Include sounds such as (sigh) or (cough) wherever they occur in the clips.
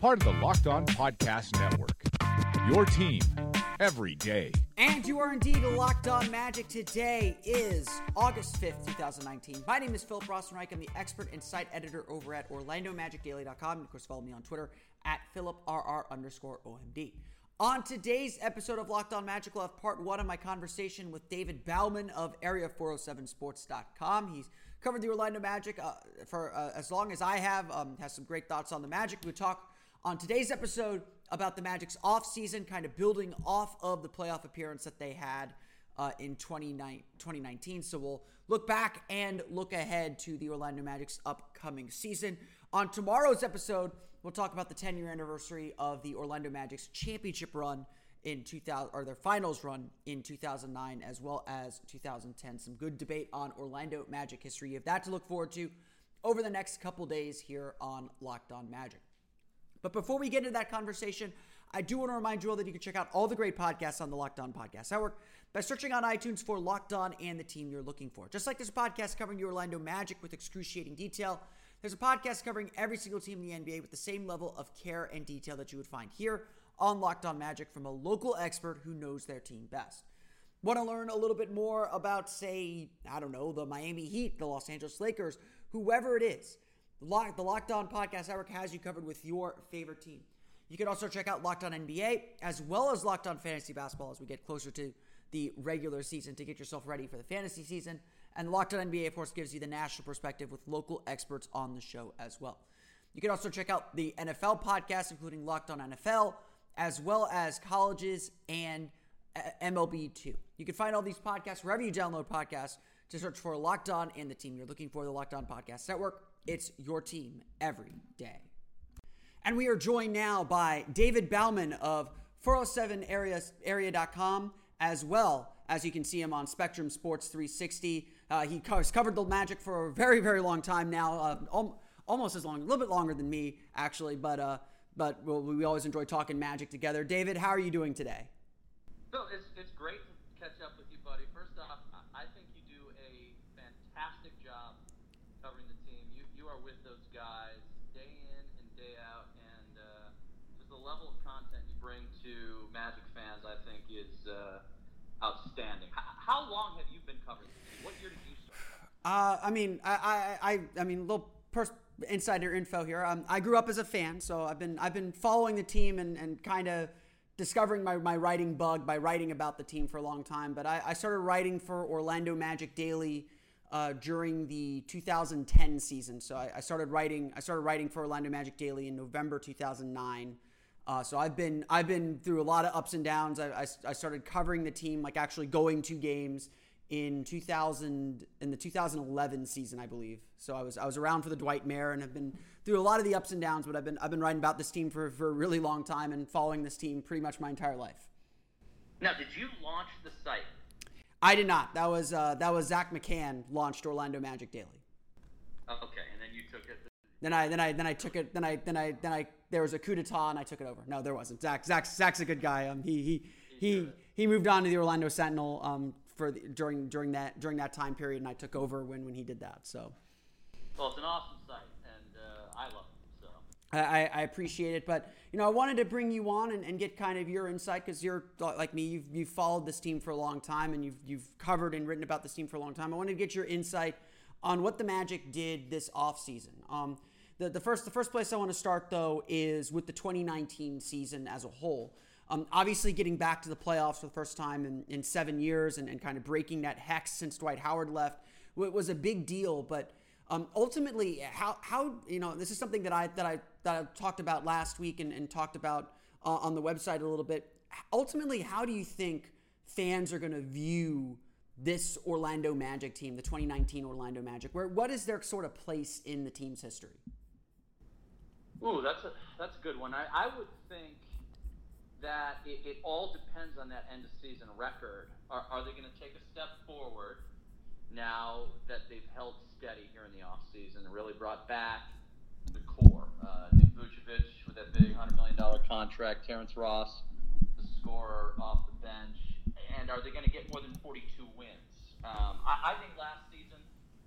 part of the Locked On Podcast Network. Your team every day. And you are indeed locked on magic. Today is August 5th, 2019. My name is Philip Rossman-Reich. I'm the expert and site editor over at OrlandoMagicDaily.com. And of course, follow me on Twitter at PhilipRR underscore OMD. On today's episode of Locked On Magic, we'll have part one of my conversation with David Baumann of Area407sports.com. He's covered the Orlando Magic uh, for uh, as long as I have, um, has some great thoughts on the Magic. We talk on today's episode about the Magic's offseason, kind of building off of the playoff appearance that they had uh, in 2019. So we'll look back and look ahead to the Orlando Magic's upcoming season. On tomorrow's episode, we'll talk about the 10 year anniversary of the Orlando Magic's championship run in 2000 or their finals run in 2009 as well as 2010. Some good debate on Orlando Magic history. You have that to look forward to over the next couple days here on Locked On Magic. But before we get into that conversation, I do want to remind you all that you can check out all the great podcasts on the Locked On Podcast Network by searching on iTunes for Locked On and the team you're looking for. Just like this podcast covering the Orlando Magic with excruciating detail, there's a podcast covering every single team in the NBA with the same level of care and detail that you would find here on Locked On Magic from a local expert who knows their team best. Want to learn a little bit more about, say, I don't know, the Miami Heat, the Los Angeles Lakers, whoever it is? The, Lock, the Locked On Podcast Network has you covered with your favorite team. You can also check out Locked On NBA as well as Locked On Fantasy Basketball as we get closer to the regular season to get yourself ready for the fantasy season. And Locked On NBA, of course, gives you the national perspective with local experts on the show as well. You can also check out the NFL podcast, including Locked On NFL, as well as colleges and uh, MLB2. You can find all these podcasts wherever you download podcasts to search for Locked On and the team you're looking for, the Locked On Podcast Network. It's your team every day. And we are joined now by David Baumann of 407area, area.com, as well as you can see him on Spectrum Sports 360. Uh, he has covered the Magic for a very, very long time now, uh, almost as long, a little bit longer than me, actually, but, uh, but we always enjoy talking Magic together. David, how are you doing today? Phil, it's, it's great to catch up with you, buddy. First off, I think you do a fantastic job covering the team. You you are with those guys day in and day out, and uh, just the level of content you bring to Magic fans, I think, is uh, outstanding. How, how, long have you been covering this? What year did you start? Uh, I mean, I, I, I mean, a little pers- insider info here. Um, I grew up as a fan, so I've been I've been following the team and, and kind of discovering my, my writing bug by writing about the team for a long time. But I, I started writing for Orlando Magic Daily uh, during the 2010 season. So I, I, started writing. I started writing for Orlando Magic Daily in November 2009. Uh, so I've been I've been through a lot of ups and downs. I, I, I, started covering the team, like actually going to games in 2000 in the 2011 season, I believe. So I was I was around for the Dwight Mayer and have been through a lot of the ups and downs. But I've been I've been writing about this team for for a really long time and following this team pretty much my entire life. Now, did you launch the site? I did not. That was uh, that was Zach McCann launched Orlando Magic Daily. Okay, and then you took it. Then I then I then I took it. Then I then I then I there was a coup d'état and I took it over. No, there wasn't. Zach Zach Zach's a good guy. Um, he he he he moved on to the Orlando Sentinel. Um, for the, during during that during that time period, and I took over when when he did that. So. Well, it's an awesome site, and uh, I love it. So. I, I appreciate it, but you know I wanted to bring you on and, and get kind of your insight because you're like me. You've you've followed this team for a long time and you've you've covered and written about this team for a long time. I wanted to get your insight on what the Magic did this offseason. Um, the, the first the first place I want to start though is with the 2019 season as a whole. Um, obviously, getting back to the playoffs for the first time in, in seven years and, and kind of breaking that hex since Dwight Howard left was a big deal. But um, ultimately, how how you know this is something that I that I that I talked about last week and, and talked about uh, on the website a little bit. Ultimately, how do you think fans are going to view this Orlando Magic team, the 2019 Orlando Magic? Where what is their sort of place in the team's history? Ooh, that's a that's a good one. I, I would think that it, it all depends on that end of season record. Are, are they going to take a step forward now that they've held steady here in the offseason and really brought back the core? Uh, Nick Vucevic with that big $100 million contract, Terrence Ross, the scorer off the bench. And are they going to get more than 42 wins? Um, I, I think last season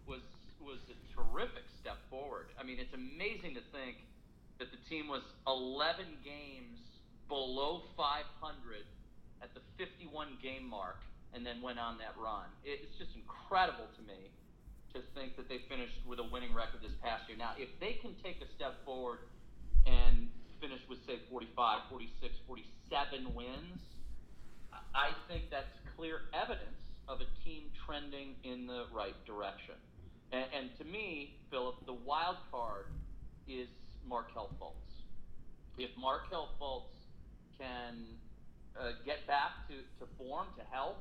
was was a terrific step forward. I mean, it's amazing to think that the team was 11 games below 500 at the 51 game mark and then went on that run. It's just incredible to me to think that they finished with a winning record this past year. Now, if they can take a step forward and finish with, say, 45, 46, 47 wins, I think that's clear evidence of a team trending in the right direction. And, and to me, Philip, the wild card is Markelle Fultz. If Markelle Fultz can uh, get back to, to form, to health,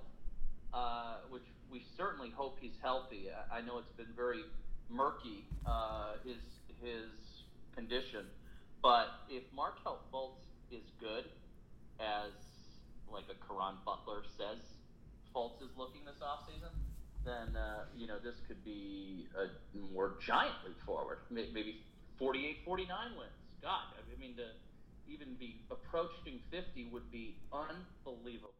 uh, which we certainly hope he's healthy. I, I know it's been very murky, uh, his, his condition. But if Markelle Fultz is good, as like a Caron Butler says Fultz is looking this offseason, then, uh, you know, this could be a more giant leap forward. Maybe 48, 49 wins. God, I mean, to even be approaching 50 would be unbelievable.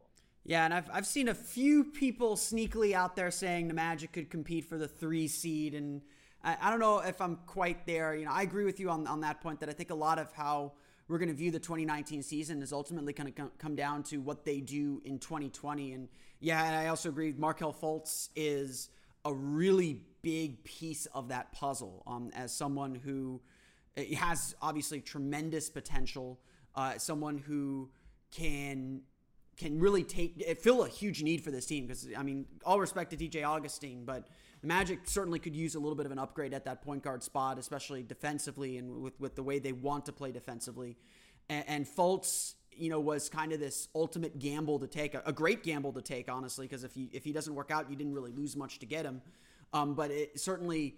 Yeah, and I've, I've seen a few people sneakily out there saying the Magic could compete for the three seed, and I, I don't know if I'm quite there. You know, I agree with you on, on that point that I think a lot of how we're going to view the 2019 season is ultimately going to come down to what they do in 2020. And yeah, and I also agree Markelle Fultz is a really big piece of that puzzle um, as someone who has obviously tremendous potential, uh, someone who can can really take fill a huge need for this team because I mean all respect to DJ Augustin, but the Magic certainly could use a little bit of an upgrade at that point guard spot, especially defensively and with, with the way they want to play defensively. And, and Fultz, you know, was kind of this ultimate gamble to take, a, a great gamble to take, honestly, because if he if he doesn't work out, you didn't really lose much to get him. Um, but it certainly,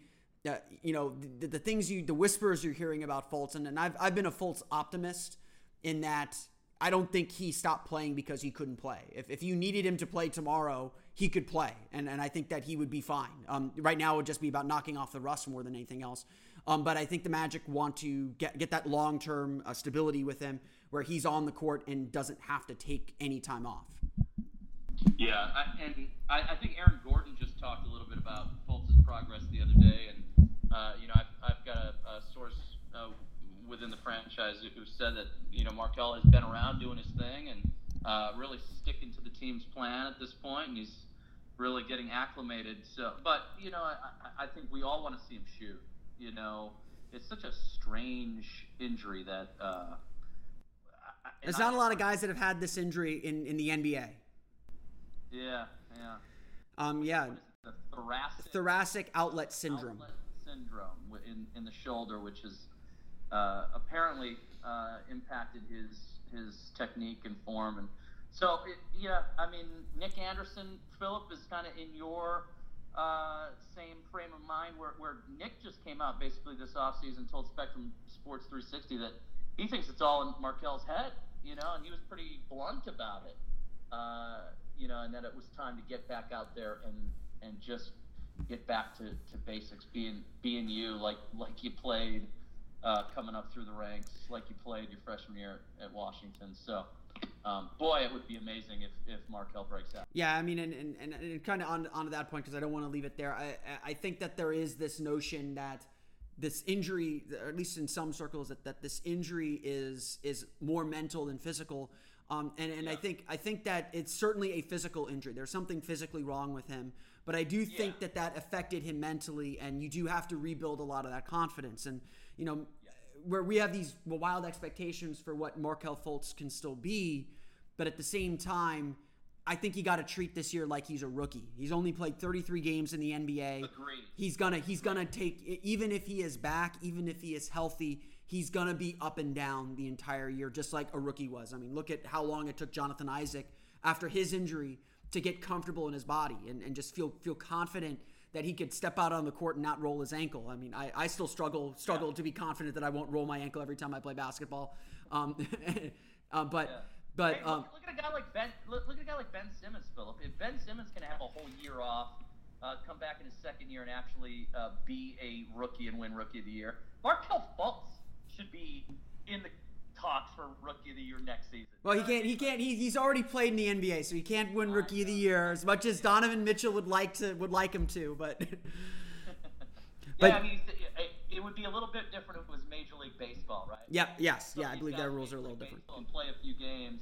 uh, you know, the, the, things you, the whispers you're hearing about Fultz, and, and I've, I've been a Fultz optimist in that I don't think he stopped playing because he couldn't play. If, if you needed him to play tomorrow, he could play. And, and I think that he would be fine. Um, right now, it would just be about knocking off the rust more than anything else. Um, but I think the Magic want to get, get that long term uh, stability with him where he's on the court and doesn't have to take any time off. Yeah, I, and I, I think Aaron Gordon just talked a little bit about Fultz's progress the other day. And, uh, you know, I've, I've got a, a source. Uh, within the franchise who said that you know Markelle has been around doing his thing and uh, really sticking to the team's plan at this point, and he's really getting acclimated. So, but you know, I, I think we all want to see him shoot. You know, it's such a strange injury that. Uh, There's not I, a lot of guys that have had this injury in, in the NBA. Yeah, yeah. Um, yeah. The thoracic, thoracic outlet syndrome. Outlet syndrome in, in the shoulder, which is uh, apparently uh, impacted his his technique and form. And so, it, yeah, I mean, Nick Anderson, Philip is kind of in your uh, same frame of mind where, where Nick just came out basically this offseason, told Spectrum Sports 360 that he thinks it's all in Markelle's head, you know, and he was pretty blunt about it. uh, you know, and that it was time to get back out there and and just get back to, to basics, being being you, like like you played uh, coming up through the ranks, like you played your freshman year at Washington. So. Um, boy, it would be amazing if, if Markelle breaks out. Yeah, I mean, and, and, and, and kind of on, on to that point, because I don't want to leave it there. I, I think that there is this notion that this injury, or at least in some circles, that, that this injury is is more mental than physical. Um, and and I think I think that it's certainly a physical injury. There's something physically wrong with him, but I do think Yeah. that that affected him mentally, and you do have to rebuild a lot of that confidence. And you know, where we have these wild expectations for what Markelle Fultz can still be, but at the same time, I think you got to treat this year like he's a rookie. He's only played 33 games in the NBA. Agreed. He's gonna he's gonna take even if he is back, even if he is healthy, he's gonna be up and down the entire year, just like a rookie was. I mean, look at how long it took Jonathan Isaac after his injury to get comfortable in his body and, and just feel feel confident that he could step out on the court and not roll his ankle. I mean, I, I still struggle struggle to be confident that I won't roll my ankle every time I play basketball. Um, (laughs) uh, but but Hey, um, look, look at a guy like Ben. Look, look at a guy like Ben Simmons, Philip. If Ben Simmons can have a whole year off, uh, come back in his second year and actually uh, be a rookie and win Rookie of the Year, Markelle Fultz should be in the talks for Rookie of the Year next season. Well, he can't. He can't. He, he's already played in the NBA, so he can't win Rookie of the Year as much as Donovan Mitchell would like to would like him to. But (laughs) (laughs) Yeah, I mean, it, it would be a little bit different if it was Major League Baseball, right? Yep, yes, So yeah, I believe their rules are a little different. And play a few games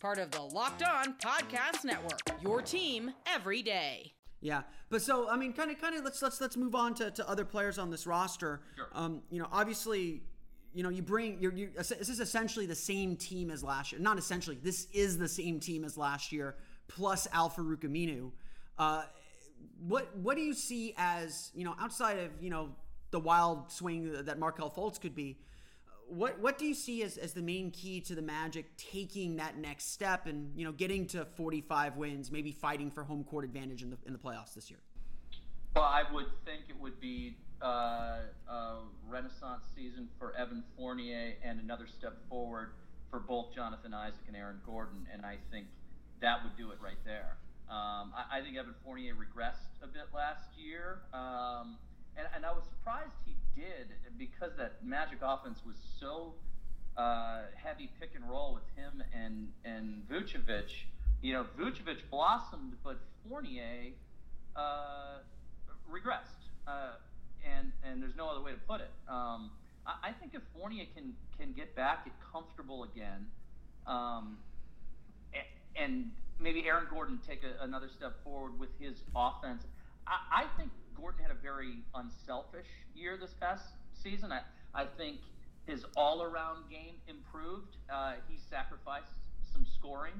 Part of the Locked On Podcast Network. Your team every day. Yeah, but so I mean, kind of, kind of. Let's let's let's move on to, to other players on this roster. Sure. Um, you know, obviously, you know, you bring you're, you this is essentially the same team as last year. Not essentially, this is the same team as last year plus Al Farouq Aminu. Uh, what what do you see as you know outside of you know the wild swing that Markelle Fultz could be? What what do you see as, as the main key to the Magic taking that next step and you know getting to 45 wins, maybe fighting for home court advantage in the in the playoffs this year? Well, I would think it would be uh, a renaissance season for Evan Fournier and another step forward for both Jonathan Isaac and Aaron Gordon, and I think that would do it right there. Um, I, I think Evan Fournier regressed a bit last year, um, and, and I was surprised he did because that Magic offense was so uh, heavy pick and roll with him and and Vucevic. You know, Vucevic blossomed, but Fournier uh, regressed, uh, and and there's no other way to put it. Um, I, I think if Fournier can can get back, get comfortable again, um, a- and maybe Aaron Gordon take a, another step forward with his offense. I, I think Gordon had a very unselfish year this past season. I, I think his all-around game improved. Uh, he sacrificed some scoring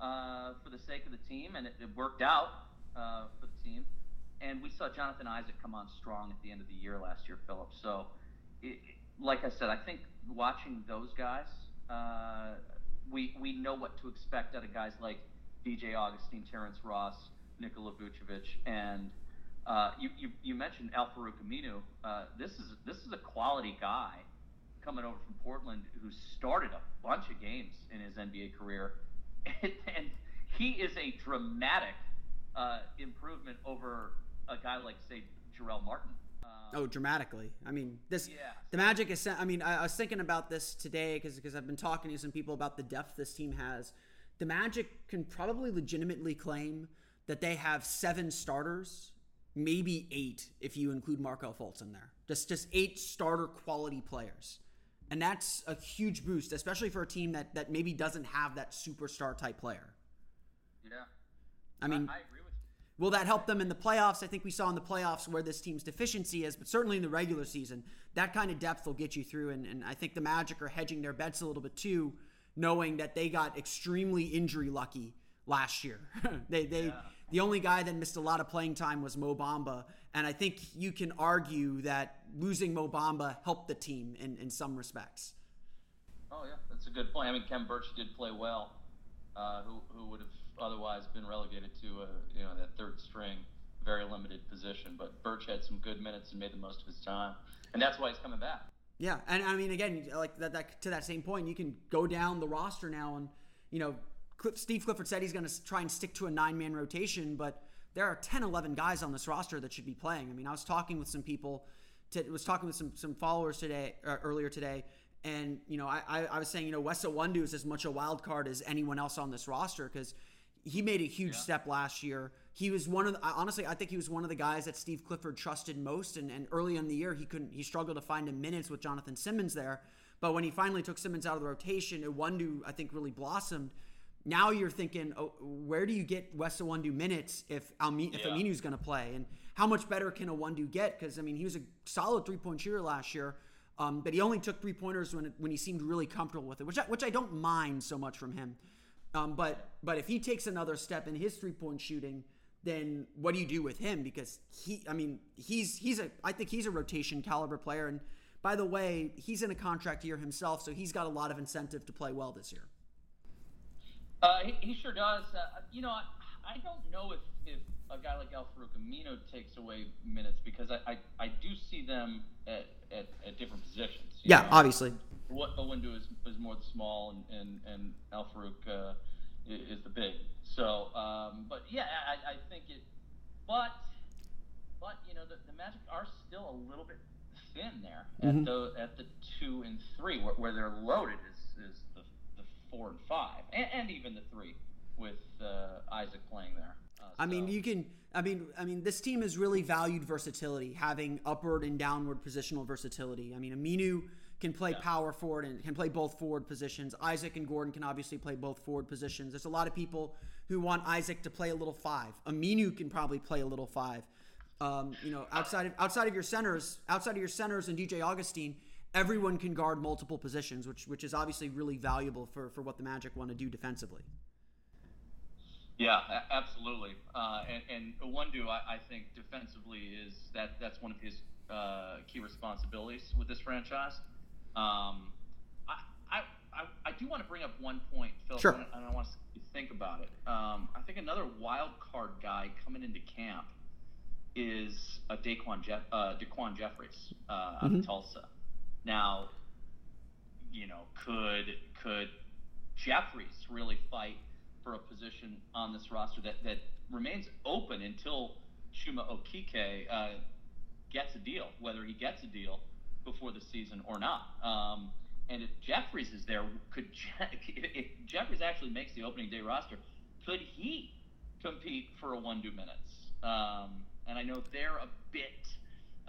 uh, for the sake of the team, and it, it worked out uh, for the team. And we saw Jonathan Isaac come on strong at the end of the year last year, Philip. So, it, like I said, I think watching those guys, uh, we we know what to expect out of guys like DJ Augustin, Terrence Ross, Nikola Vucevic, and uh, you, you you mentioned Al Farouq Aminu. Uh, this is this is a quality guy coming over from Portland who started a bunch of games in his NBA career, and, (laughs) and he is a dramatic uh, improvement over a guy like say Jarell Martin. Um, Oh, dramatically. I mean, this Yeah. the Magic is. I mean, I, I was thinking about this today because because I've been talking to some people about the depth this team has. The Magic can probably legitimately claim that they have seven starters, maybe eight if you include Markelle Fultz in there. Just just eight starter quality players, and that's a huge boost, especially for a team that that maybe doesn't have that superstar type player. yeah, I mean, I agree with you. Will that help them in the playoffs? I think we saw in the playoffs where this team's deficiency is, but certainly in the regular season, that kind of depth will get you through. And, and I think the Magic are hedging their bets a little bit too, knowing that they got extremely injury lucky last year. (laughs) they they the only guy that missed a lot of playing time was Mo Bamba, and I think you can argue that losing Mo Bamba helped the team in, in some respects. Oh yeah, that's a good point. I mean, Khem Birch did play well, uh, who who would have otherwise been relegated to a, you know that third string, very limited position. But Birch had some good minutes and made the most of his time, and that's why he's coming back. Yeah, and I mean, again, like that, that to that same point, you can go down the roster now, and you know, Steve Clifford said he's going to try and stick to a nine-man rotation, but there are 10, 11 guys on this roster that should be playing. I mean, I was talking with some people, to, was talking with some some followers today, uh, earlier today, and you know, I, I, I was saying, you know, Wes Iwundu is as much a wild card as anyone else on this roster because he made a huge step last year. He was one of the, honestly, I think he was one of the guys that Steve Clifford trusted most. And, and early in the year, he couldn't, he struggled to find him minutes with Jonathan Simmons there. But when he finally took Simmons out of the rotation, Iwundu, I think, really blossomed. Now you're thinking, oh, where do you get Wes Iwundu minutes if Almi- if Yeah. Aminu's going to play, and how much better can Iwundu get? Because I mean, he was a solid three point shooter last year, um, but he only took three pointers when it, when he seemed really comfortable with it, which I, which I don't mind so much from him. Um, but but if he takes another step in his three point shooting, then what do you do with him? Because he, I mean, he's he's a I think he's a rotation caliber player. And by the way, he's in a contract year himself, so he's got a lot of incentive to play well this year. Uh, he, he sure does. Uh, you know, I, I don't know if, if a guy like Al Farouq Aminu takes away minutes because I, I, I do see them at, at, at different positions. Yeah, know. obviously. What Iwundu is, is more the small, and, and, and Al Farouq uh, is the big. So, um, but yeah, I, I think it. But, but you know, the, the Magic are still a little bit thin there at the at the two and three, where, where they're loaded is, is four and five, and, and even the three with uh, Isaac playing there. Uh, I mean, you can. I mean, I mean, this team has really valued versatility, having upward and downward positional versatility. I mean, Aminu can play power forward and can play both forward positions. Isaac and Gordon can obviously play both forward positions. There's a lot of people who want Isaac to play a little five. Aminu can probably play a little five. Um, you know, outside of outside of your centers, outside of your centers and DJ Augustin, everyone can guard multiple positions, which which is obviously really valuable for for what the Magic want to do defensively. Yeah, absolutely. Uh, and and Iwundu, I, I think defensively is that that's one of his uh, key responsibilities with this franchise. Um, I, I, I, I do want to bring up one point, Phil, Sure. and I want to think about it. Um, I think another wild card guy coming into camp is a Daquan, Jeff, uh, Daquan Jeffries uh, out of Tulsa. Now, you know, could could Jeffries really fight for a position on this roster that, that remains open until Chuma Okeke uh, gets a deal, whether he gets a deal before the season or not. Um, and if Jeffries is there, could Je- (laughs) if Jeffries actually makes the opening day roster, could he compete for a one two minutes? Um, and I know they're a bit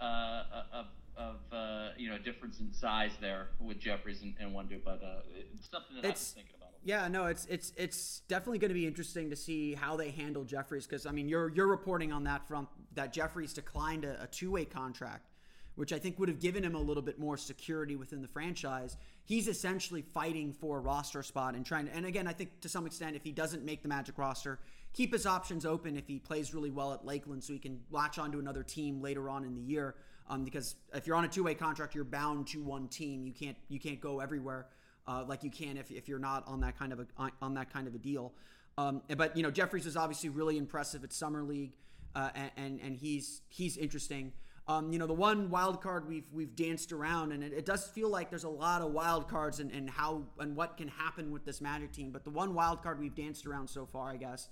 uh, of, of uh, you know difference in size there with Jeffries and, and but uh, it's something that I was thinking about. Yeah, no, it's it's it's definitely going to be interesting to see how they handle Jeffries because I mean you're you're reporting on that front that Jeffries declined a, a two way contract, which I think would have given him a little bit more security within the franchise. He's essentially fighting for a roster spot and trying to, and again I think to some extent if he doesn't make the Magic roster, keep his options open if he plays really well at Lakeland so he can latch onto another team later on in the year. Um, because if you're on a two way contract, you're bound to one team. You can't you can't go everywhere uh, like you can if, if you're not on that kind of a on that kind of a deal. Um, but you know, Jeffries was obviously really impressive at summer league, uh, and, and and he's he's interesting. Um, you know, the one wild card we've we've danced around, and it, it does feel like there's a lot of wild cards and, and how and what can happen with this Magic team. But the one wild card we've danced around so far, I guess,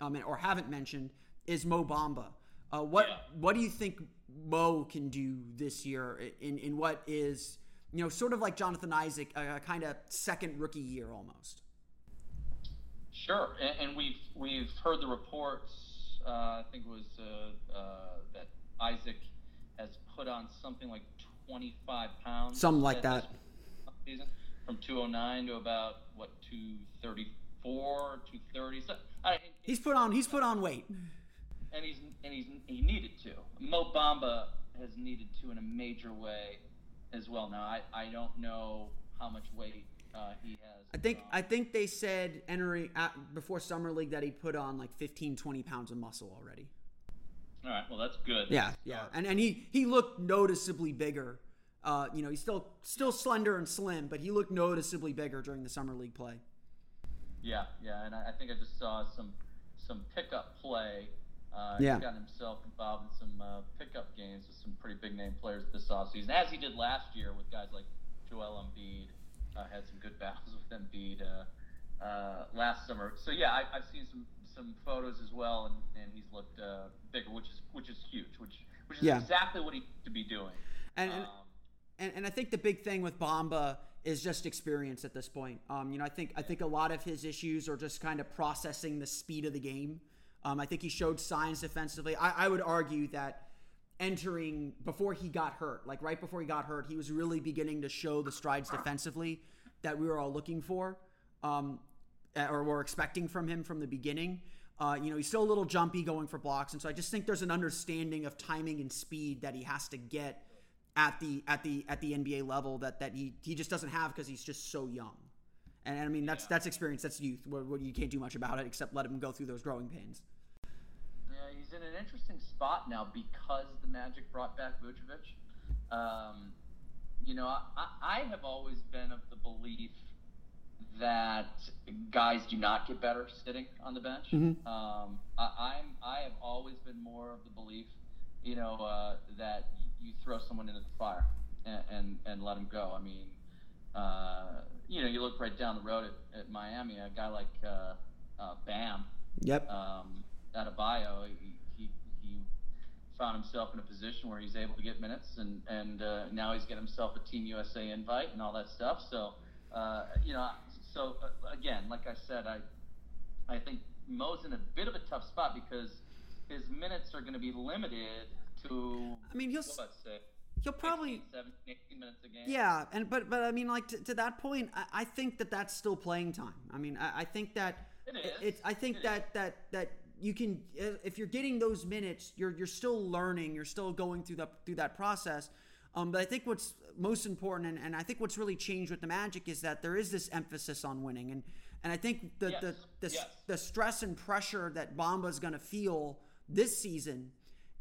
um, or haven't mentioned, is Mo Bamba. Uh, what Yeah. what do you think Mo can do this year in in what is you know sort of like Jonathan Isaac, a, a kind of second rookie year almost? Sure, and, and we've we've heard the reports. Uh, I think it was uh, uh, that Isaac has put on something like 25 pounds. Something like that. Season from 209 to about what 234, 230. So, I, He's put on he's put on weight. And he's and he's he needed to. Mo Bamba has needed to in a major way as well. Now I, I don't know how much weight uh, he has. I think I think they said entering at, before summer league that he put on like 15, 20 pounds of muscle already. All right, well that's good. Yeah, yeah, and and he he looked noticeably bigger. Uh, you know, he's still still slender and slim, but he looked noticeably bigger during the summer league play. Yeah, yeah, and I, I think I just saw some some pickup play. Uh, Yeah. He's gotten himself involved in some uh, pickup games with some pretty big name players this offseason, as he did last year with guys like Joel Embiid. Uh, had some good (laughs) battles with Embiid uh, uh, last summer. So yeah, I, I've seen some some photos as well, and, and he's looked uh, bigger, which is which is huge, which which is Yeah. exactly what he to be doing. And and, Um, and and I think the big thing with Bamba is just experience at this point. Um, you know, I think I think a lot of his issues are just kind of processing the speed of the game. Um, I think he showed signs defensively. I, I would argue that entering before he got hurt, like right before he got hurt, he was really beginning to show the strides defensively that we were all looking for, um, or were expecting from him from the beginning. Uh, you know, he's still a little jumpy going for blocks, and so I just think there's an understanding of timing and speed that he has to get at the at the at the NBA level that that he he just doesn't have because he's just so young. And, I mean that's that's experience, that's youth. What, what you can't do much about it except let him go through those growing pains. In an interesting spot now because the Magic brought back Vucevic. Um, you know, I, I have always been of the belief that guys do not get better sitting on the bench. Mhm. Um, I, I'm I have always been more of the belief, you know, uh, that you throw someone into the fire and and, and let them go. I mean, uh, you know, you look right down the road at, at Miami, a guy like uh, uh, Bam Yep. um, he, he, he found himself in a position where he's able to get minutes, and and uh, now he's getting himself a Team USA invite and all that stuff. So, uh, you know, so uh, again, like I said, I I think Mo's in a bit of a tough spot because his minutes are going to be limited to. I mean, he'll what say? he'll probably 16, 17, 18 minutes a game. Yeah, and but but I mean, like to, to that point, I, I think that that's still playing time. I mean, I, I think that It it- is. it's. I think It that that that you can if you're getting those minutes, you're you're still learning. You're still going through the through that process. Um, but I think what's most important, and, and I think what's really changed with the Magic is that there is this emphasis on winning, and and I think the the Yes, the, yes. the stress and pressure that Bamba is going to feel this season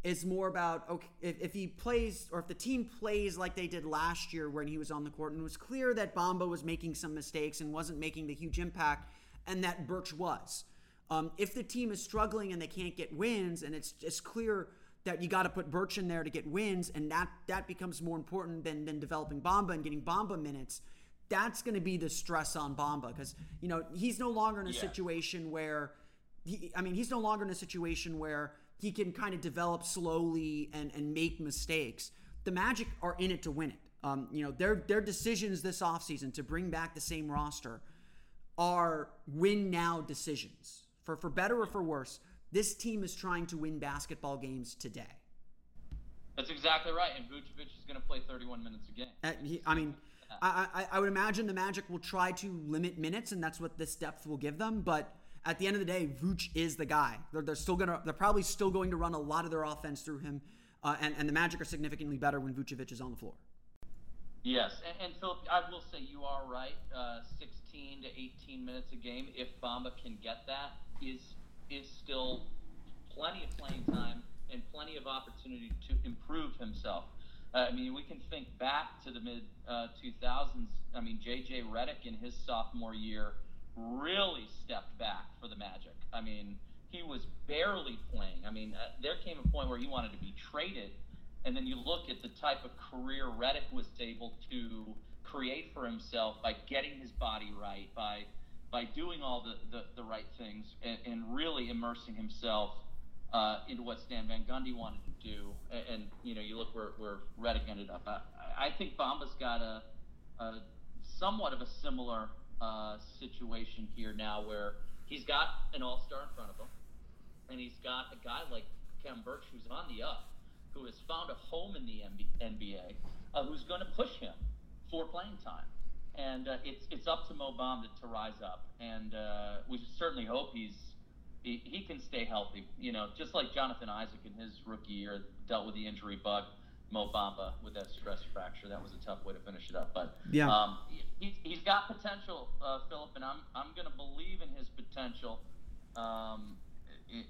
is more about okay if, if he plays or if the team plays like they did last year when he was on the court and it was clear that Bamba was making some mistakes and wasn't making the huge impact and that Birch was. Um, if the team is struggling and they can't get wins and it's it's clear that you got to put Birch in there to get wins and that that becomes more important than than developing Bamba and getting Bamba minutes. That's going to be the stress on Bamba because you know he's no longer in a Yeah. situation where he, I mean, he's no longer in a situation where he can kind of develop slowly and, and make mistakes. The Magic are in it to win it. Um, you know, their their decisions this offseason to bring back the same roster are win now decisions. For for better or for worse, this team is trying to win basketball games today. That's exactly right. And Vucevic is going to play 31 minutes a game. Uh, he, I mean, I, I, I would imagine the Magic will try to limit minutes, and that's what this depth will give them. But at the end of the day, Vooch is the guy. They're, they're still gonna, they're probably still going to run a lot of their offense through him, uh, and and the Magic are significantly better when Vucevic is on the floor. Yes, and, and Philip, I will say you are right. Uh, 16 to 18 minutes a game, if Bamba can get that, is is still plenty of playing time and plenty of opportunity to improve himself. Uh, I mean, we can think back to the mid uh, 2000s. I mean, J.J. Redick in his sophomore year really stepped back for the Magic. I mean, he was barely playing. I mean, uh, there came a point where he wanted to be traded and then you look at the type of career Redick was able to create for himself by getting his body right, by by doing all the, the, the right things, and, and really immersing himself uh, into what Stan Van Gundy wanted to do. And, and you know, you look where, where Redick ended up. I, I think Bamba's got a, a somewhat of a similar uh, situation here now, where he's got an All-Star in front of him, and he's got a guy like Khem Birch who's on the up who has found a home in the NBA, uh, who's going to push him for playing time. And uh, it's it's up to Mo Bamba to, to rise up, and uh, we certainly hope he's he, he can stay healthy. You know, just like Jonathan Isaac in his rookie year dealt with the injury bug. Mo Bamba with that stress fracture. That was a tough way to finish it up. But Yeah. um, he, he's got potential, uh, Philip, and I'm I'm going to believe in his potential um,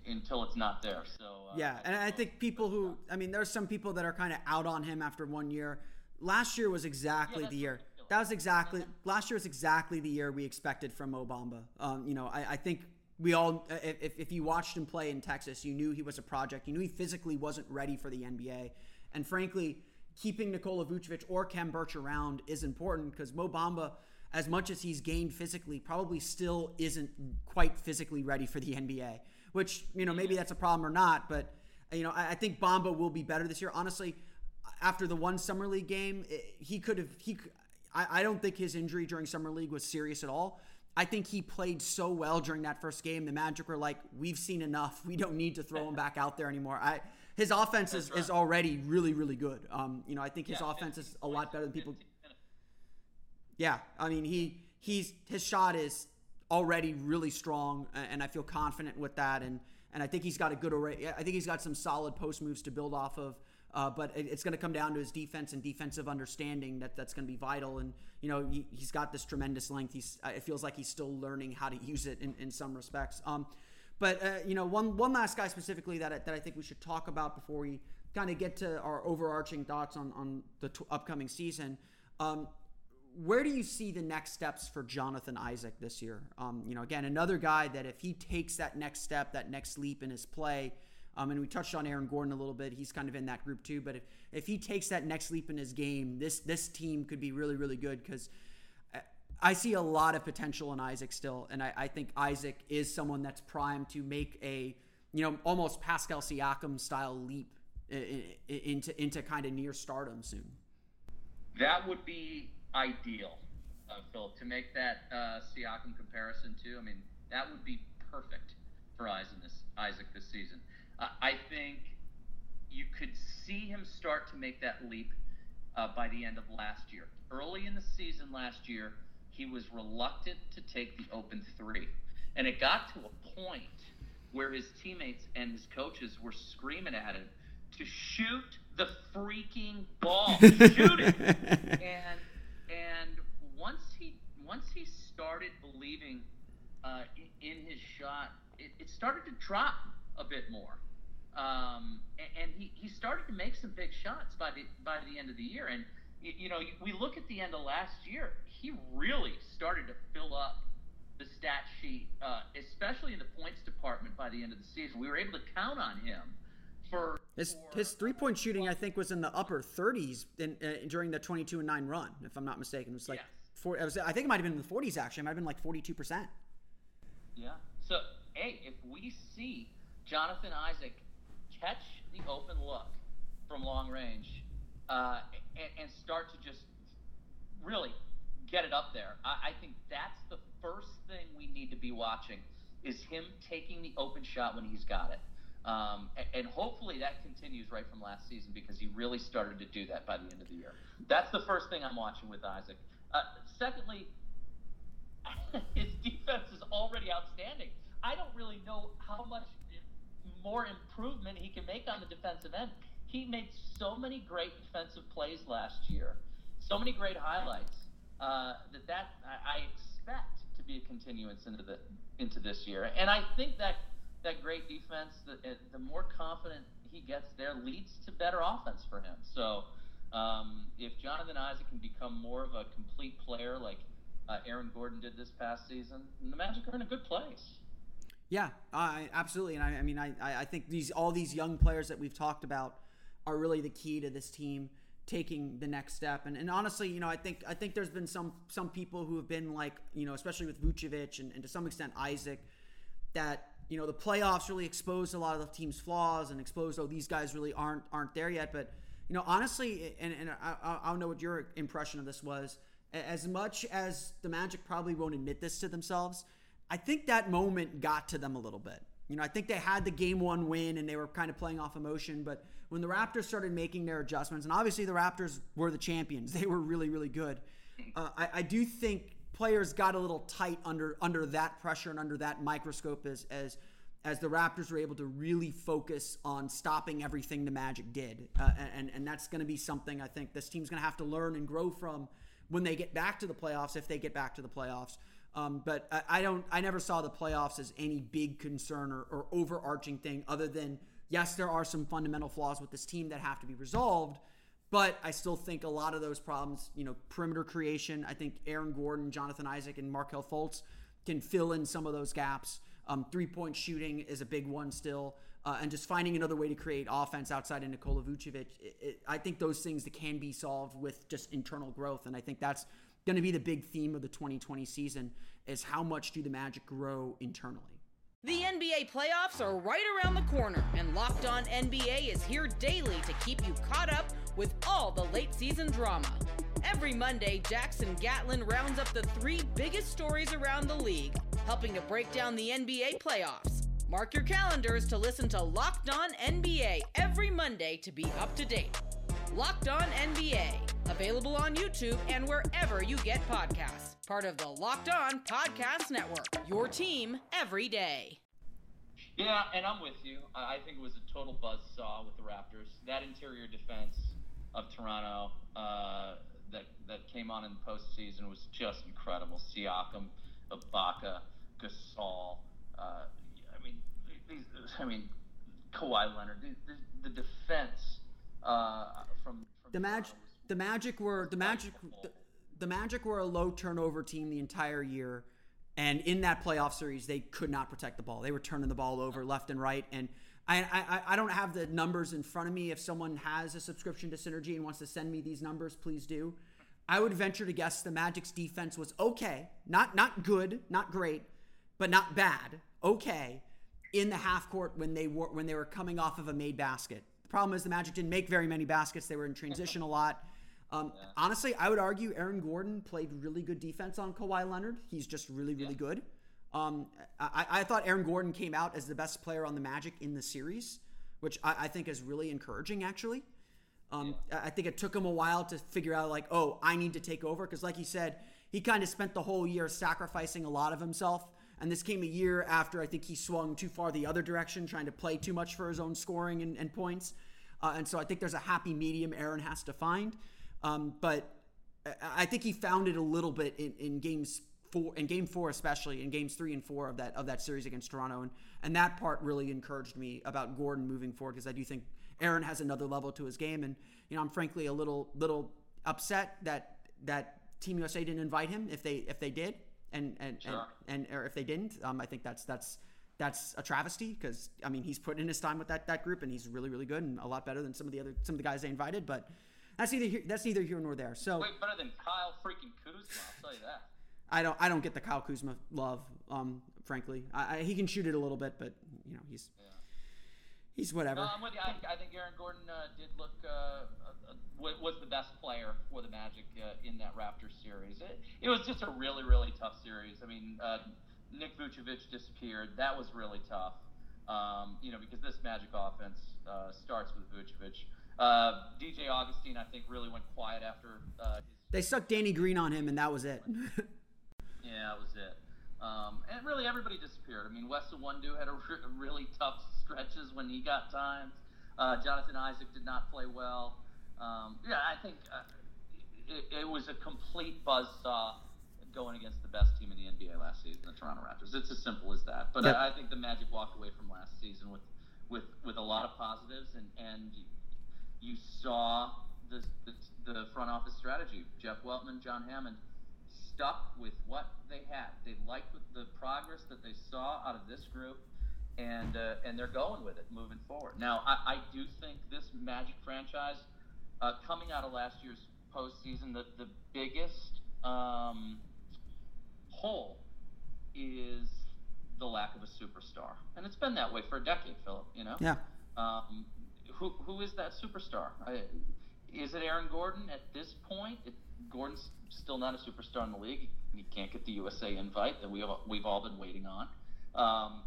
until it's not there. So uh, Yeah, and I think people who, I mean, there's some people that are kind of out on him after one year. Last year was exactly Yeah, the year. That was exactly last year was exactly the year we expected from Mo Bamba. Um, you know, I, I think we all, if, if you watched him play in Texas, you knew he was a project. You knew he physically wasn't ready for the NBA, and frankly, keeping Nikola Vucevic or Khem Birch around is important because Mo Bamba, as much as he's gained physically, probably still isn't quite physically ready for the (laughs) NBA. Which you know maybe that's a problem or not, but you know I, I think Bamba will be better this year. Honestly, after the one summer league game, it- he could have he. I, I don't think his injury during summer league was serious at all. I think he played so well during that first game. The Magic were like, "We've seen enough. We don't need to throw him back out there anymore." I his offense is, is already really really good. Um, you know, I think his Yeah, offense is a lot better than people. Yeah, I mean he he's his shot is already really strong, and I feel confident with that. And and I think he's got a good array. I think he's got some solid post moves to build off of. Uh, but it- it's going to come down to his defense and defensive understanding that that's going to be vital. And you know he, he's got this tremendous length. He's it feels like he's still learning how to use it in, in some respects. Um, but uh, you know one one last guy specifically that I, that I think we should talk about before we kind of get to our overarching thoughts on on the t- upcoming season. Um, where do you see the next steps for Jonathan Isaac this year? Um, you know, again, another guy that if he takes that next step, that next leap in his play, um, and we touched on Aaron Gordon a little bit, he's kind of in that group too. But if, if he takes that next leap in his game, this this team could be really really good because I see a lot of potential in Isaac still, and I, I think Isaac is someone that's primed to make a you know almost Pascal Siakam style leap into into kind of near stardom soon. That would be ideal, uh, Philip, to make that uh, Siakam comparison too. I mean, that would be perfect for Isaac this, Isaac this season. Uh, I think you could see him start to make that leap uh, by the end of last year. Early in the season last year, he was reluctant to take the open three. And it got to a point where his teammates and his coaches were screaming at him to shoot the freaking ball. (laughs) shoot it. And and once he once he started believing uh, in, in his shot, it, it started to drop a bit more. Um, and, he, he started to make some big shots by the by the end of the year. And you, you know, we look at the end of last year, he really started to fill up the stat sheet, uh, especially in the points department by the end of the season. We were able to count on him for His for- his three point shooting, I think, was in the upper 30s in, uh, during the 22 and nine run, if I'm not mistaken. It was like Yes. four. Was, I think it might have been in the 40s actually. It might have been like 42 percent. Yeah. So, hey, if we see Jonathan Isaac catch the open look from long range uh, and, and start to just really get it up there, I, I think that's the first thing we need to be watching is him taking the open shot when he's got it. Um, and hopefully that continues right from last season because he really started to do that by the end of the year. That's the first thing I'm watching with Isaac. Uh, secondly, (laughs) his defense is already outstanding. I don't really know how much more improvement he can make on the defensive end. He made so many great defensive plays last year, so many great highlights uh, that that I, I expect to be a continuance into the into this year. And I think that that great defense, the, uh, the more confident he gets there, leads to better offense for him. So um, if Jonathan Isaac can become more of a complete player like uh, Aaron Gordon did this past season, the Magic are in a good place. Yeah, I absolutely. And I, I mean, I, I think these all these young players that we've talked about are really the key to this team taking the next step. And, and honestly, you know, I think I think there's been some some people who have been like, you know, especially with Vucevic and, and to some extent Isaac, that you know the playoffs really exposed a lot of the team's flaws and exposed oh these guys really aren't aren't there yet. But you know, honestly, and and I I don't know what your impression of this was. As much as the Magic probably won't admit this to themselves, I think that moment got to them a little bit. You know, I think they had the game one win and they were kind of playing off emotion. But when the Raptors started making their adjustments, and obviously the Raptors were the champions, (laughs) they were really, really good. Uh, I, I do think players got a little tight under under that pressure and under that microscope as as as the Raptors were able to really focus on stopping everything the Magic did. Uh, and, and that's going to be something I think this team's going to have to learn and grow from when they get back to the playoffs, if they get back to the playoffs. Um, but I, I, don't, I never saw the playoffs as any big concern or, or overarching thing other than, yes, there are some fundamental flaws with this team that have to be resolved. But I still think a lot of those problems, you know, perimeter creation, I think Aaron Gordon, Jonathan Isaac, and Markelle Fultz can fill in some of those gaps. Um, three point shooting is a big one still. Uh, and just finding another way to create offense outside of Nikola Vucevic. It, it, I think those things that can be solved with just internal growth. And I think that's going to be the big theme of the 2020 season is how much do the Magic grow internally? The NBA playoffs are right around the corner, and Locked On NBA is here daily to keep you caught up with all the late season drama. Every Monday, Jackson Gatlin rounds up the three biggest stories around the league, helping to break down the NBA playoffs. Mark your calendars to listen to Locked On NBA every Monday to be up to date. Locked On NBA, available on YouTube and wherever you get podcasts. Part of the Locked On Podcast Network, your team every day. Yeah, and I'm with you. I think it was a total buzz saw with the Raptors. That interior defense of Toronto uh, that that came on in the postseason was just incredible. Siakam, Ibaka, Gasol. Uh, I mean, I mean, Kawhi Leonard. The, the, the defense uh, from, from the Magic. The Magic were the Magic. The, the Magic were a low turnover team the entire year. And in that playoff series, they could not protect the ball. They were turning the ball over left and right. And I, I, I don't have the numbers in front of me. If someone has a subscription to Synergy and wants to send me these numbers, please do. I would venture to guess the Magic's defense was okay, not not good, not great, but not bad, okay, in the half court when they were when they were coming off of a made basket. Problem is the Magic didn't make very many baskets. They were in transition a lot. Um, yeah. Honestly, I would argue Aaron Gordon played really good defense on Kawhi Leonard. He's just really, really yeah. good. Um, I, I, thought Aaron Gordon came out as the best player on the Magic in the series, which I, I think is really encouraging, actually. Um, yeah. I think it took him a while to figure out, like, oh, I need to take over. Because, like you said, he kind of spent the whole year sacrificing a lot of himself. And this came a year after I think he swung too far the other direction, trying to play too much for his own scoring and, and points. Uh, and so I think there's a happy medium Aaron has to find. Um, but I think he found it a little bit in, in games four, in game four especially, in games three and four of that of that series against Toronto, and and that part really encouraged me about Gordon moving forward because I do think Aaron has another level to his game, and you know I'm frankly a little little upset that that Team USA didn't invite him if they if they did, and and sure. and, and or if they didn't, um, I think that's that's that's a travesty because I mean he's put in his time with that that group and he's really really good and a lot better than some of the other some of the guys they invited, but that's neither here, that's neither here nor there. So wait, better than Kyle freaking Kuzma. I'll tell you that. I don't I don't get the Kyle Kuzma love. Um, frankly, I, I, he can shoot it a little bit, but you know he's yeah. He's whatever. No, I'm with you. I, I think Aaron Gordon uh, did look uh, uh, was the best player for the Magic uh, in that Raptors series. It, it was just a really really tough series. I mean, uh, Nick Vucevic disappeared. That was really tough. Um, you know, because this Magic offense uh, starts with Vucevic. Uh, DJ Augustin, I think, really went quiet after. Uh, they sucked Danny Green on him, and that was it. yeah, that was it. Um, and really, everybody disappeared. I mean, Wes Iwundu had a (laughs) re- really tough stretches when he got times. Uh, Jonathan Isaac did not play well. Um, yeah, I think uh, it, it, was a complete buzz saw going against the best team in the NBA last season, the Toronto Raptors. It's as simple as that. But yep. I, I, think the Magic walked away from last season with with with a lot of positives, and and you saw the, the, the front office strategy. Jeff Weltman, John Hammond stuck with what they had. They liked the progress that they saw out of this group, and uh, and they're going with it moving forward. Now, I, I do think this Magic franchise, uh, coming out of last year's postseason, the the biggest um, hole is the lack of a superstar, and it's been that way for a decade, Philip. You know. Yeah. Um, who who is that superstar? I, is it Aaron Gordon at this point? It, Gordon's still not a superstar in the league. He can't get the USA invite that we have, we've all been waiting on. Um,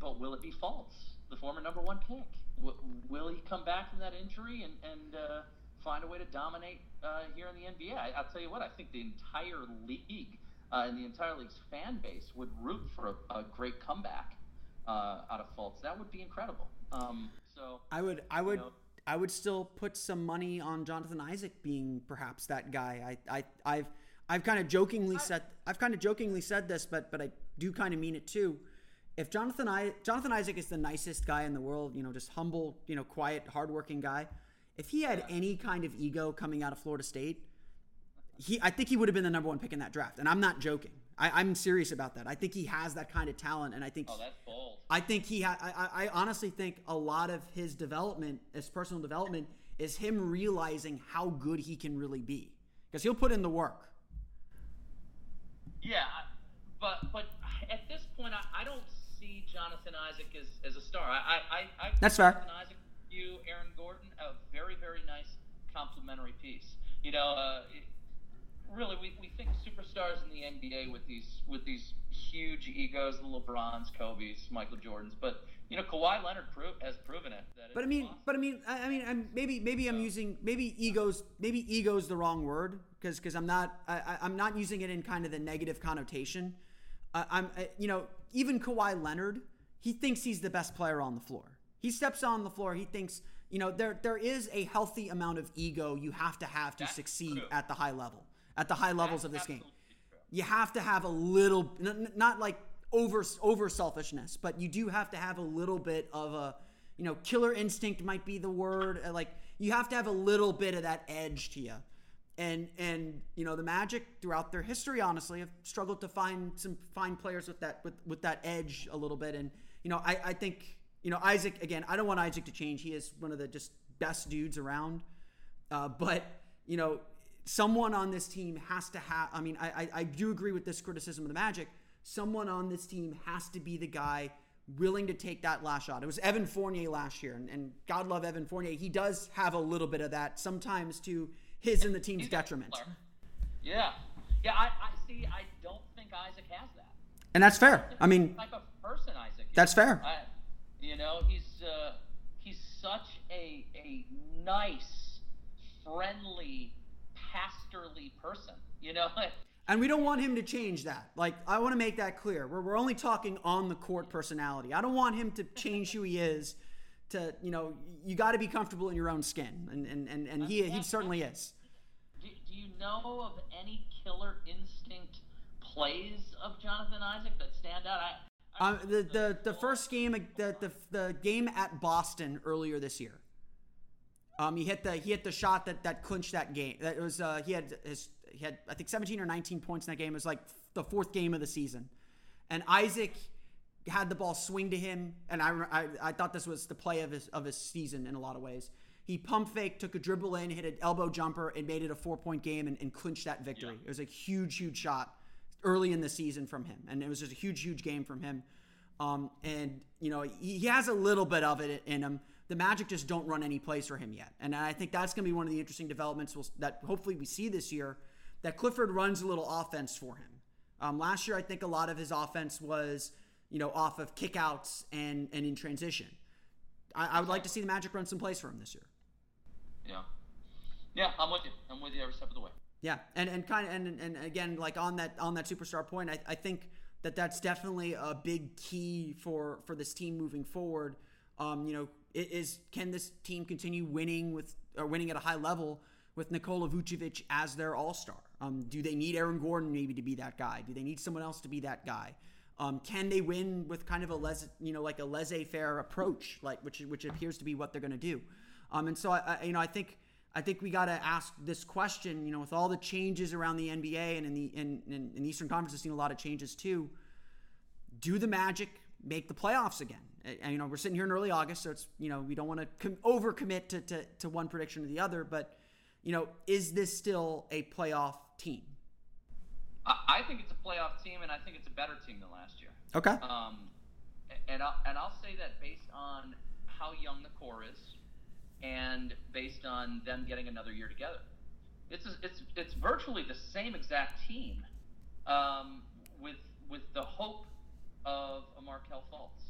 but will it be Fultz, the former number one pick? W- will he come back from that injury and, and uh, find a way to dominate uh, here in the NBA? I, will tell you what, I think the entire league uh, and the entire league's fan base would root for a, a great comeback uh, out of Fultz. That would be incredible. Um, so I would I would know- I would still put some money on Jonathan Isaac being perhaps that guy. I, I I've I've kind of jokingly said I've kind of jokingly said this, but but I do kind of mean it too. If Jonathan I Jonathan Isaac is the nicest guy in the world, you know, just humble, you know, quiet, hardworking guy. If he had any kind of ego coming out of Florida State, he I think he would have been the number one pick in that draft. And I'm not joking. I, I'm serious about that. I think he has that kind of talent, and I think oh, that's bold. I think he ha- I, I honestly think a lot of his development, his personal development, is him realizing how good he can really be. Because he'll put in the work. Yeah, but but at this point, I, I don't see Jonathan Isaac as, as a star. I I, I That's fair. Jonathan Isaac, you, Aaron Gordon, a very very nice complementary piece. You know, uh, really, we, we think superstars in the NBA with these with these huge egos, the LeBrons, Kobe's, Michael Jordans, but you know, Kawhi Leonard pro- has proven it. That But I mean, possible. but I mean, I, I mean, I'm, maybe maybe I'm using maybe egos maybe egos the wrong word because because I'm not I, I- I'm not using it in kind of the negative connotation. Uh, I'm I, you know even Kawhi Leonard he thinks he's the best player on the floor. He steps on the floor. He thinks you know there there is a healthy amount of ego you have to have to That's succeed true. at the high level at the high levels of this game. You have to have a little not like over over selfishness but you do have to have a little bit of a you know killer instinct might be the word uh, like you have to have a little bit of that edge to you and and you know the magic throughout their history honestly have struggled to find some find players with that with, with that edge a little bit. And you know I, I think you know isaac again i don't want isaac to change. He is one of the just best dudes around. Uh, but you know, someone on this team has to have. I mean, I, I I do agree with this criticism of the Magic. Someone on this team has to be the guy willing to take that last shot. It was Evan Fournier last year, and, and God love Evan Fournier. He does have a little bit of that sometimes to his and the team's He's detriment. Yeah, yeah. I, I see. I don't think Isaac has that. and that's fair. I mean, type of person Isaac. is. That's fair. I, you know, he's uh, he's such a a nice, friendly, person. You know, (laughs) And we don't want him to change that. Like, I want to make that clear. We're, we're only talking on the court personality. I don't want him to change who he is. To you know, you got to be comfortable in your own skin, and and and, and he he certainly is. do, do you know of any killer instinct plays of Jonathan Isaac that stand out? I, I Um, the the the first game, the the the game at Boston earlier this year. Um, he hit the he hit the shot that that clinched that game. That was uh, he had his he had I think 17 or 19 points in that game. It was like the fourth game of the season, and Isaac had the ball swing to him, and I, I I thought this was the play of his of his season in a lot of ways. He pump fake, took a dribble in, hit an elbow jumper, and made it a four point game and, and clinched that victory. It was a huge, huge shot early in the season from him, and it was just a huge, huge game from him. Um, and you know he, he has a little bit of it in him. The Magic just don't run any plays for him yet, and I think that's going to be one of the interesting developments we'll, that hopefully we see this year. That Clifford runs a little offense for him. Um, last year, I think a lot of his offense was you know off of kickouts and and in transition. I, I would like to see the Magic run some plays for him this year. yeah, yeah. I'm with you. I'm with you every step of the way. Yeah, and and kind of and and again, like on that on that superstar point, I, I think that that's definitely a big key for for this team moving forward. Um, you know, is can this team continue winning with or winning at a high level with Nikola Vucevic as their all star? Um, do they need Aaron Gordon maybe to be that guy? Do they need someone else to be that guy? Um, can they win with kind of a les, you know, like a laissez-faire approach, like which which appears to be what they're going to do? Um, and so I, I, you know, I think I think we got to ask this question. You know, with all the changes around the NBA and in the in, in, in the Eastern Conference, has seen a lot of changes too. Do the Magic make the playoffs again? And, you know, we're sitting here in early August, so it's you know we don't want to com- overcommit to, to to one prediction or the other, but you know, is this still a playoff team? I, think it's a playoff team, and I think it's a better team than last year. Okay. Um, and I'll, and I'll say that based on how young the core is, and based on them getting another year together, it's it's it's virtually the same exact team, um, with with the hope of a Markelle Fultz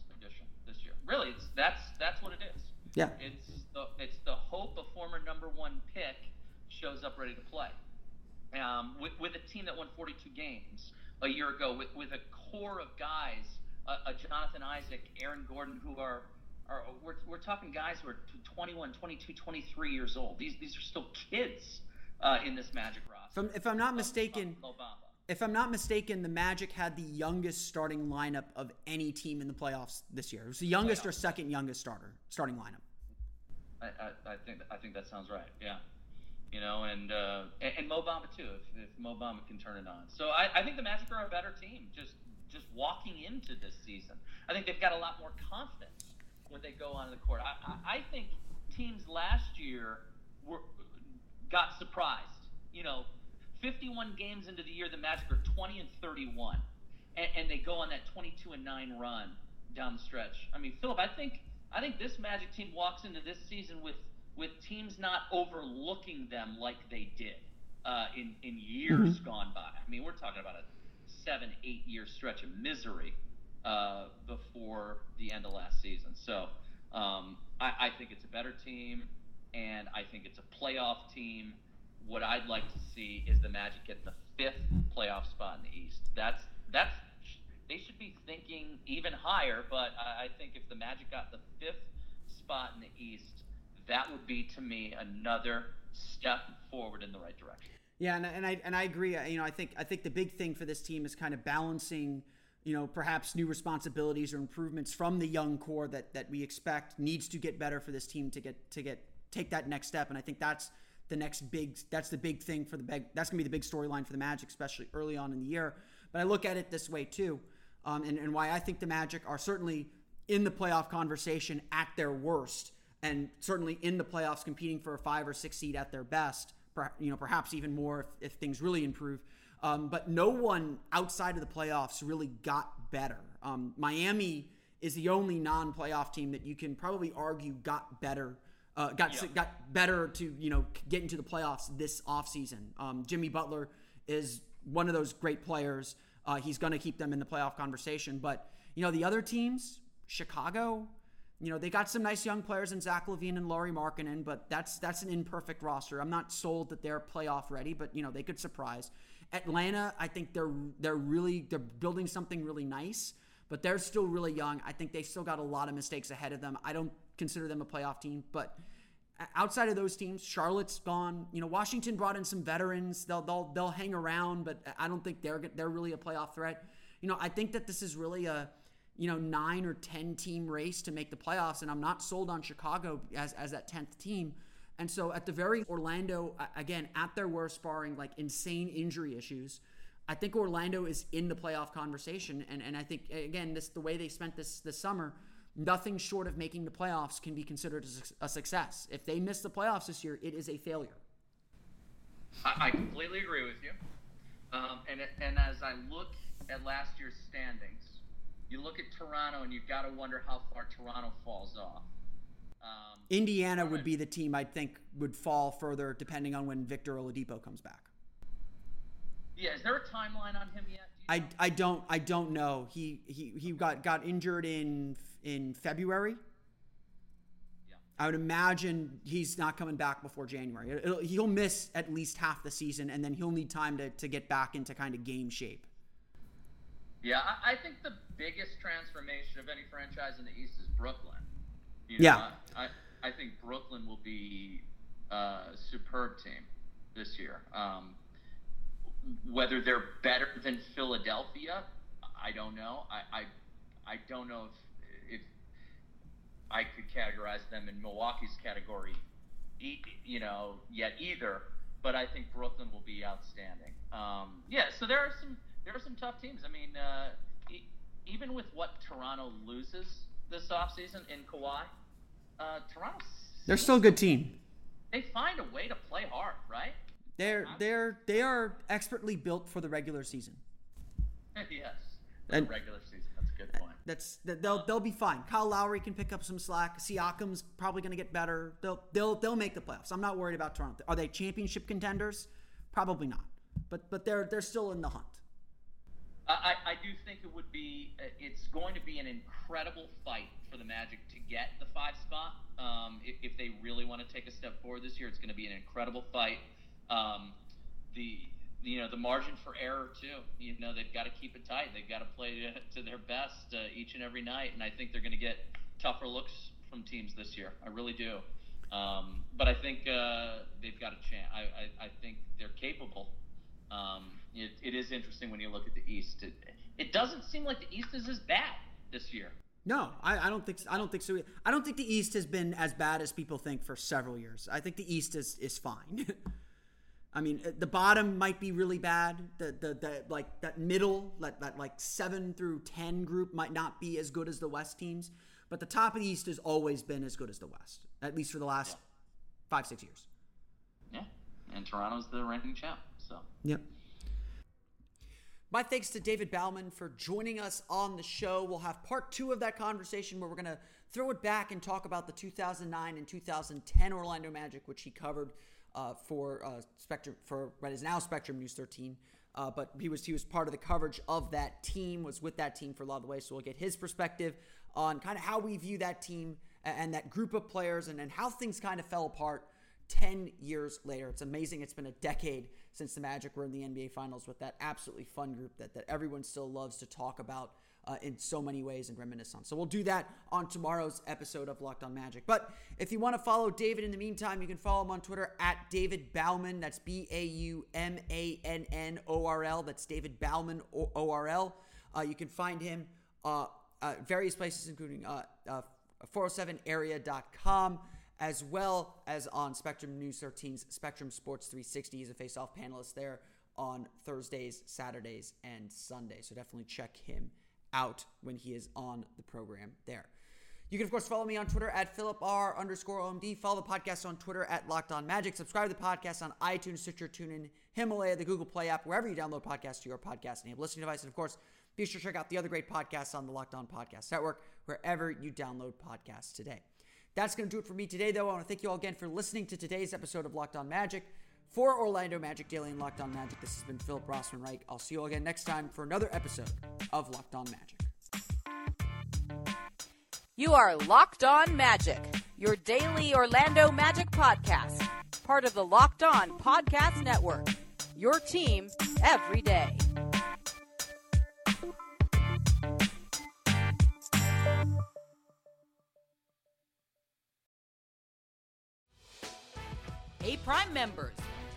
this year. Really, it's that's that's what it is. Yeah. It's the it's the hope a former number one pick shows up ready to play. Um, with, with a team that won 42 games a year ago, with, with a core of guys a, a Jonathan Isaac, Aaron Gordon, who are are we're, we're talking guys who are 21, 22, 23 years old. These these are still kids uh, in this Magic roster. If I'm, if I'm not mistaken, Mo Bamba. If I'm not mistaken, the Magic had the youngest starting lineup of any team in the playoffs this year. It was the youngest or second youngest starter starting lineup. I, I, I think I think that sounds right. Yeah, you know, and uh, and, and Mo Bamba too. If, if Mo Bamba can turn it on, so I, I think the Magic are a better team. Just just walking into this season, I think they've got a lot more confidence when they go onto the court. I, I, I think teams last year were got surprised. You know, 51 games into the year, the Magic are 20 and 31, and, and they go on that 22 and 9 run down the stretch. I mean, Philip, I think I think this Magic team walks into this season with with teams not overlooking them like they did uh, in in years gone by. I mean, we're talking about a seven, eight year stretch of misery uh, before the end of last season. So um, I, I think it's a better team, and I think it's a playoff team. What I'd like to see is the Magic get the fifth playoff spot in the East. That's that's they should be thinking even higher. But I, think if the Magic got the fifth spot in the East, that would be to me another step forward in the right direction. Yeah, and, and I and I agree. You know, I think I think the big thing for this team is kind of balancing, you know, perhaps new responsibilities or improvements from the young core that that we expect needs to get better for this team to get to get take that next step. And I think that's the next big that's the big thing for the big that's gonna be the big storyline for the Magic, especially early on in the year. But I look at it this way too, um, and and why I think the Magic are certainly in the playoff conversation at their worst, and certainly in the playoffs competing for a five or six seed at their best per- you know, perhaps even more if, if things really improve. Um, but no one outside of the playoffs really got better. Um, Miami is the only non-playoff team that you can probably argue got better, uh, got Yeah. got better to you know get into the playoffs this offseason. Um, Jimmy Butler is one of those great players. Uh, he's going to keep them in the playoff conversation. But you know the other teams, Chicago, you know, they got some nice young players in Zach LaVine and Lauri Markkanen, but that's that's an imperfect roster. I'm not sold that they're playoff ready, but you know, they could surprise. Atlanta, I think they're they're really they're building something really nice, but they're still really young. I think they still got a lot of mistakes ahead of them. I don't consider them a playoff team, but outside of those teams, Charlotte's gone. You know, Washington brought in some veterans. They'll they'll they'll hang around, but I don't think they're they're really a playoff threat. You know, I think that this is really a you know nine or ten team race to make the playoffs, and I'm not sold on Chicago as as that tenth team. And so at the very Orlando again at their worst, barring like insane injury issues. I think Orlando is in the playoff conversation, and, and I think again this the way they spent this this summer, nothing short of making the playoffs can be considered a, success. If they miss the playoffs this year, it is a failure. I, I completely agree with you. Um, and and as I look at last year's standings, you look at Toronto and you've got to wonder how far Toronto falls off. Um, Indiana would be the team I think would fall further depending on when Victor Oladipo comes back. yeah, is there a timeline on him yet? I. I don't I don't know. He he he got got injured in in February. Yeah. I would imagine he's not coming back before January. It'll- he'll miss at least half the season, and then he'll need time to, to get back into kind of game shape. Yeah, I, I think the biggest transformation of any franchise in the East is Brooklyn. You Yeah. I, I think Brooklyn will be a superb team this year. Um, whether they're better than Philadelphia, I don't know. I, I, I don't know if, if I could categorize them in Milwaukee's category, e- you know, yet either. But I think Brooklyn will be outstanding. Um, yeah, so there are some there are some tough teams. I mean, uh, e- even with what Toronto loses this offseason in Kawhi, uh, Toronto They're still a good team. they find a way to play hard, right? They're they're they are expertly built for the regular season. (laughs) yes. And- the regular season. That's a good point. That's that they'll they'll be fine. Kyle Lowry can pick up some slack. Siakam's probably going to get better. They'll they'll they'll make the playoffs. I'm not worried about Toronto. Are they championship contenders? Probably not. But but they're they're still in the hunt. I, I I do think it would be uh, it's going to be an incredible fight for the Magic to get the five spot. Um, if, if they really want to take a step forward this year, it's going to be an incredible fight. Um, the you know the margin for error too. You know they've got to keep it tight. They've got to play to, their best uh, each and every night, and I think they're going to get tougher looks from teams this year. I really do. Um, but I think uh, they've got a chance. I, I, I think they're capable. Um, it, it is interesting when you look at the East. It, it doesn't seem like the East is as bad this year. No, I, I don't think I don't think so. I don't think the East has been as bad as people think for several years. I think the East is is fine. (laughs) I mean, uh, the bottom might be really bad. The the, the like that middle, that, that like seven through ten group might not be as good as the West teams. But the top of the East has always been as good as the West, at least for the last yeah. five six years. Yeah, and Toronto's the ranking champ. So. Yep. My thanks to David Baumann for joining us on the show. We'll have part two of that conversation where we're going to throw it back and talk about the 2009 and 2010 Orlando Magic, which he covered uh, for uh, Spectrum for what is now Spectrum News 13. Uh, but he was he was part of the coverage of that team, was with that team for a lot of the way. So we'll get his perspective on kind of how we view that team and that group of players and, and how things kind of fell apart 10 years later. It's amazing. It's been a decade since the Magic were in the NBA Finals with that absolutely fun group that, that everyone still loves to talk about uh, in so many ways and reminisce on. So we'll do that on tomorrow's episode of Locked On Magic. But if you want to follow David in the meantime, you can follow him on Twitter at David Baumann. That's B A U M A N N O R L. That's David Baumann O R L. Uh, you can find him uh, uh various places, including 407area.com uh, as well as on Spectrum News 13's Spectrum Sports 360. He's a face-off panelist there on Thursdays, Saturdays, and Sundays. So definitely check him out when he is on the program there. You can, of course, follow me on Twitter at PhilipR underscore OMD. Follow the podcast on Twitter at Locked On Magic. Subscribe to the podcast on iTunes, Stitcher, TuneIn, Himalaya, the Google Play app, wherever you download podcasts to your podcast enabled listening device. And, of course, be sure to check out the other great podcasts on the Locked On Podcast Network, wherever you download podcasts today. That's going to do it for me today, though. I want to thank you all again for listening to today's episode of Locked On Magic. For Orlando Magic Daily and Locked On Magic, this has been Philip Rossman Reich. I'll see you all again next time for another episode of Locked On Magic. You are Locked On Magic, your daily Orlando Magic podcast, part of the Locked On Podcast Network. Your team every day. Hey, Prime members,